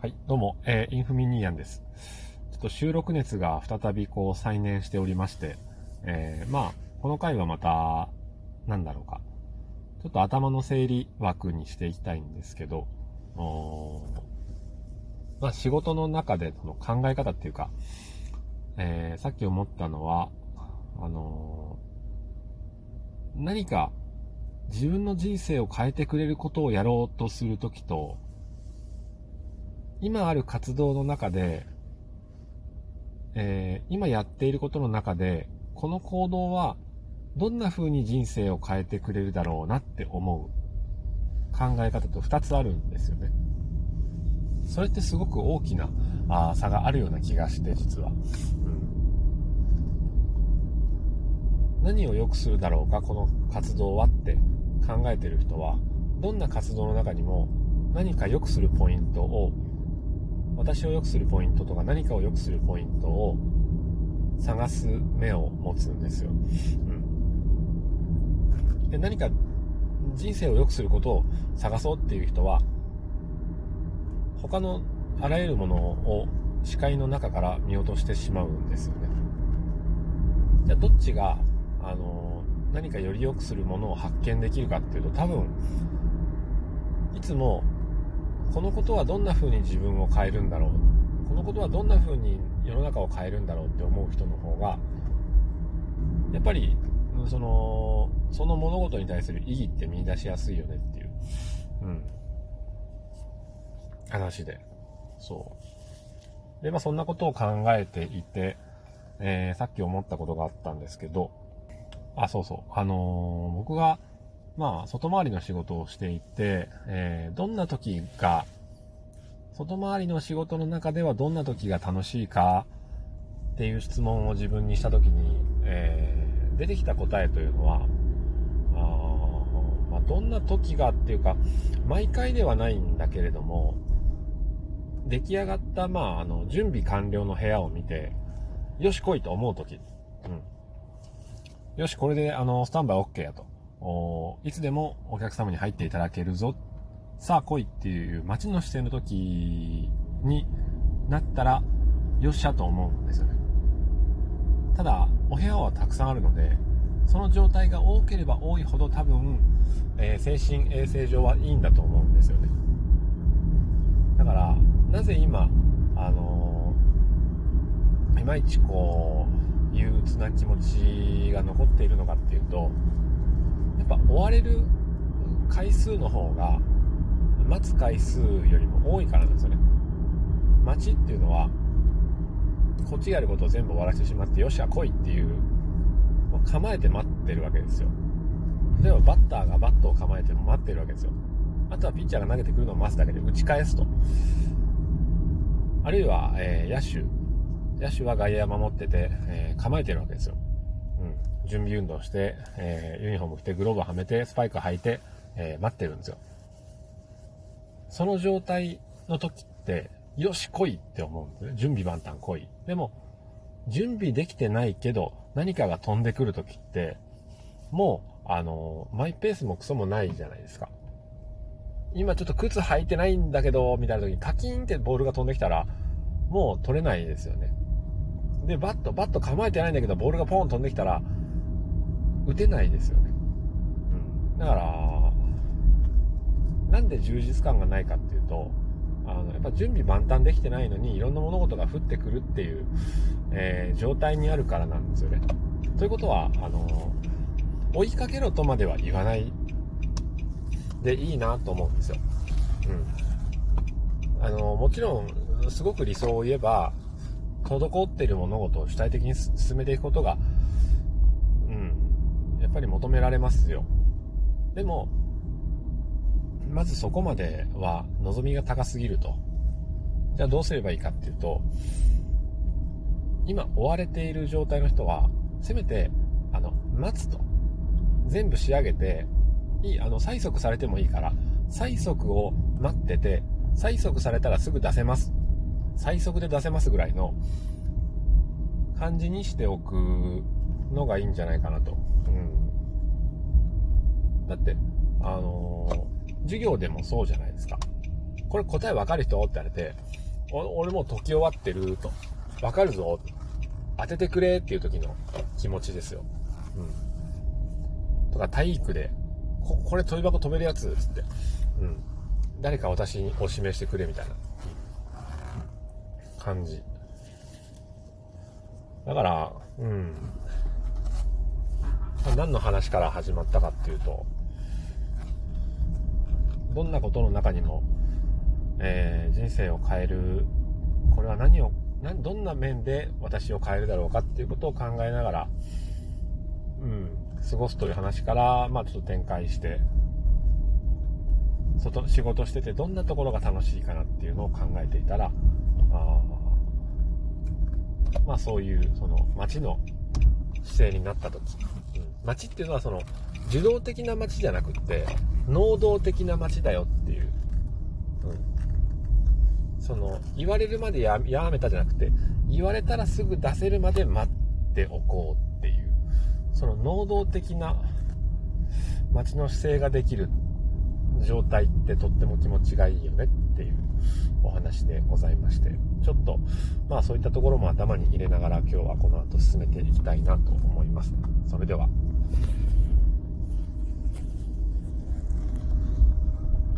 はい、どうも、えーインフミニアンです。ちょっと収録熱が再びこう再燃しておりまして、えーまあ、この回はまた、なんだろうか、ちょっと頭の整理枠にしていきたいんですけど、まあ仕事の中での考え方っていうか、えーさっき思ったのは、あの何か自分の人生を変えてくれることをやろうとするときと、今ある活動の中で、えー今やっていることの中で、この行動はどんな風に人生を変えてくれるだろうなって思う考え方と2つあるんですよね。それってすごく大きなあ差があるような気がして、実は。何を良くするだろうか、この活動はって考えてる人は、どんな活動の中にも何か良くするポイントを私を良くするポイントとか何かを良くするポイントを探す目を持つんですよ。うん、で何か人生を良くすることを探そうっていう人は他のあらゆるものを視界の中から見落としてしまうんですよね。じゃあどっちがあの何かより良くするものを発見できるかっていうと多分いつもこのことはどんな風に自分を変えるんだろう？このことはどんな風に世の中を変えるんだろうって思う人の方がやっぱりそのその物事に対する意義って見出しやすいよねっていう、うん、話で。そう。でまあそんなことを考えていて、えーさっき思ったことがあったんですけどあそうそう。あのー僕がまあ、外回りの仕事をしていて、えーどんな時が、外回りの仕事の中ではどんな時が楽しいかっていう質問を自分にした時に、えー出てきた答えというのは、あまあ、どんな時がっていうか、毎回ではないんだけれども、出来上がった、まあ、あの、準備完了の部屋を見て、よし来いと思う時、うん。よし、これで、あの、スタンバイ OK やと。おいつでもお客様に入っていただけるぞ。さあ来いっていう待ちの姿勢の時になったら、よっしゃと思うんですよね。ただ、お部屋はたくさんあるので、その状態が多ければ多いほど多分、えー精神衛生上はいいんだと思うんですよね。だから、なぜ今、あのーいまいちこう、憂鬱な気持ちが残っているのかっていうと、ぱ追われる回数の方が待つ回数よりも多いからなんですよね。待ちっていうのはこっちがやることを全部終わらせてしまってよっしゃ来いっていうもう構えて待ってるわけですよ。例えばバッターがバットを構えても待ってるわけですよ。あとはピッチャーが投げてくるのを待つだけで打ち返すと。あるいは、えー野手。野手は外野守ってて、えー構えてるわけですよ。うん、準備運動して、えーユニフォーム着てグローブはめてスパイク履いて、えー待ってるんですよ。その状態の時ってよし来いって思うんですね。準備万端来い。でも準備できてないけど何かが飛んでくる時ってもうあのマイペースもクソもないじゃないですか。今ちょっと靴履いてないんだけどみたいな時にカキンってボールが飛んできたらもう取れないですよね。で、バット、バット構えてないんだけど、ボールがポーン飛んできたら、打てないですよね。うん。だから、なんで充実感がないかっていうと、あの、やっぱ準備万端できてないのに、いろんな物事が降ってくるっていう、えー状態にあるからなんですよね。ということは、あの、追いかけろとまでは言わないでいいなと思うんですよ。うん。あの、もちろん、すごく理想を言えば、滞っている物事を主体的に進めていくことが、うん、やっぱり求められますよ。でも、まずそこまでは望みが高すぎると。じゃあどうすればいいかっていうと、今追われている状態の人は、せめて、あの、待つと。全部仕上げて、いい、あの、催促されてもいいから、催促を待ってて、催促されたらすぐ出せます。最速で出せますぐらいの感じにしておくのがいいんじゃないかなと。うん。だって、あのー授業でもそうじゃないですか。これ答えわかる人？って言われて、俺もう解き終わってると。わかるぞ。当ててくれっていう時の気持ちですよ。うん。とか体育で、ここれ跳び箱飛べるやつつって。うん。誰か私にお示してくれみたいな感じ。だから、うん。何の話から始まったかっていうと、どんなことの中にも、えー、人生を変える、これは何を、何、どんな面で私を変えるだろうかっていうことを考えながら、うん、過ごすという話から、まあちょっと展開して、外、仕事しててどんなところが楽しいかなっていうのを考えていたら、まあそういう、その街の姿勢になった時、うん、街っていうのはその受動的な街じゃなくって、能動的な街だよっていう、うん、その言われるまでややめたじゃなくて、言われたらすぐ出せるまで待っておこうっていう、その能動的な街の姿勢ができる状態ってとっても気持ちがいいよね。お話でございまして、ちょっと、まあそういったところも頭に入れながら今日はこの後進めていきたいなと思います。それでは。